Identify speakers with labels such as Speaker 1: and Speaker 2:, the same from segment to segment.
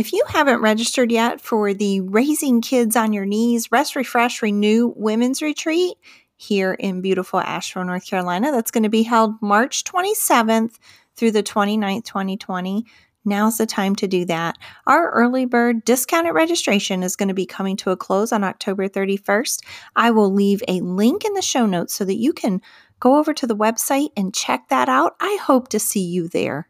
Speaker 1: If you haven't registered yet for the Raising Kids on Your Knees Rest, Refresh, Renew Women's Retreat here in beautiful Asheville, North Carolina, that's going to be held March 27th through the 29th, 2020. Now's the time to do that. Our early bird discounted registration is going to be coming to a close on October 31st. I will leave a link in the show notes so that you can go over to the website and check that out. I hope to see you there.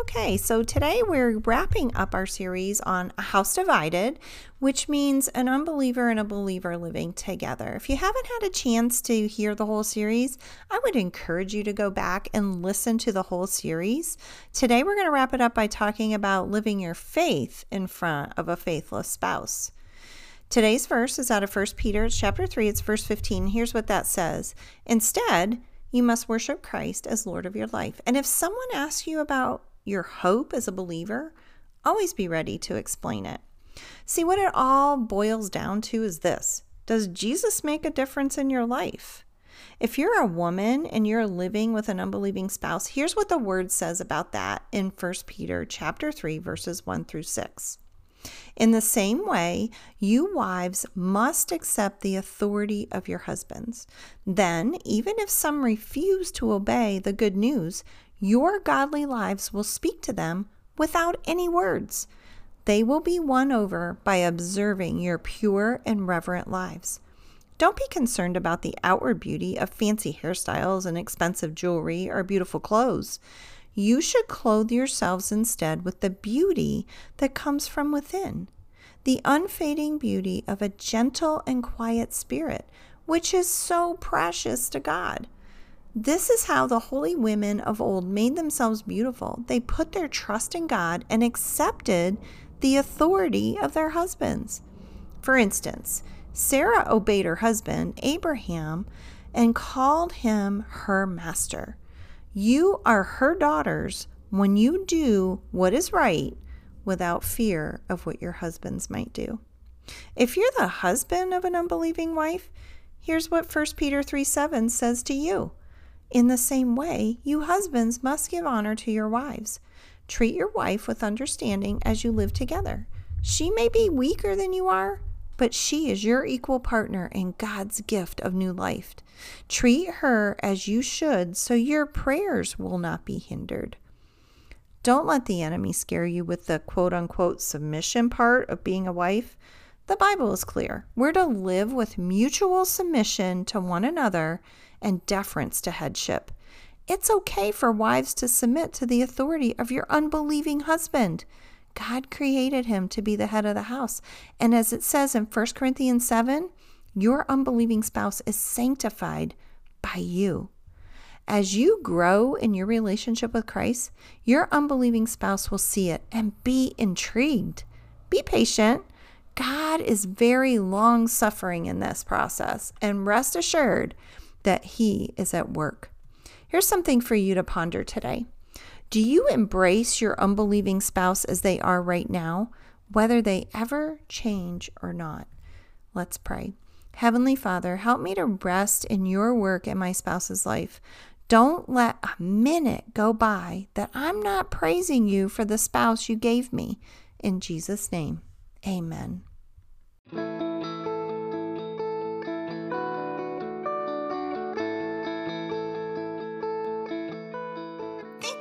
Speaker 1: Okay, so today we're wrapping up our series on a house divided, which means an unbeliever and a believer living together. If you haven't had a chance to hear the whole series, I would encourage you to go back and listen to the whole series. Today we're going to wrap it up by talking about living your faith in front of a faithless spouse. Today's verse is out of 1 Peter it's chapter 3, it's verse 15. Here's what that says. Instead, you must worship Christ as Lord of your life. And if someone asks you about your hope as a believer, always be ready to explain it. See, what it all boils down to is this Does Jesus make a difference in your life? If you're a woman and you're living with an unbelieving spouse, here's what the word says about that in 1 Peter chapter 3 verses 1 through 6. In the same way, you wives must accept the authority of your husbands. Then, even if some refuse to obey the good news, your godly lives will speak to them without any words. They will be won over by observing your pure and reverent lives. Don't be concerned about the outward beauty of fancy hairstyles and expensive jewelry or beautiful clothes. You should clothe yourselves instead with the beauty that comes from within, the unfading beauty of a gentle and quiet spirit, which is so precious to God. This is how the holy women of old made themselves beautiful. They put their trust in God and accepted the authority of their husbands. For instance, Sarah obeyed her husband, Abraham, and called him her master. You are her daughters when you do what is right without fear of what your husbands might do. If you're the husband of an unbelieving wife, here's what 1 Peter 3 7 says to you. In the same way, you husbands must give honor to your wives. Treat your wife with understanding as you live together. She may be weaker than you are, but she is your equal partner in God's gift of new life. Treat her as you should so your prayers will not be hindered. Don't let the enemy scare you with the quote unquote submission part of being a wife. The Bible is clear. We're to live with mutual submission to one another and deference to headship. It's okay for wives to submit to the authority of your unbelieving husband. God created him to be the head of the house. And as it says in 1 Corinthians 7, your unbelieving spouse is sanctified by you. As you grow in your relationship with Christ, your unbelieving spouse will see it and be intrigued. Be patient. God is very long suffering in this process, and rest assured, that He is at work. Here's something for you to ponder today. Do you embrace your unbelieving spouse as they are right now, whether they ever change or not? Let's pray. Heavenly Father, help me to rest in your work in my spouse's life. Don't let a minute go by that I'm not praising you for the spouse you gave me. In Jesus' name, amen.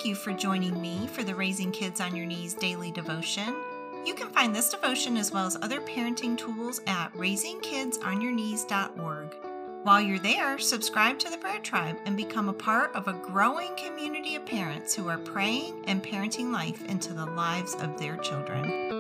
Speaker 1: You for joining me for the Raising Kids on Your Knees daily devotion. You can find this devotion as well as other parenting tools at raisingkidsonyourknees.org. While you're there, subscribe to the Prayer Tribe and become a part of a growing community of parents who are praying and parenting life into the lives of their children.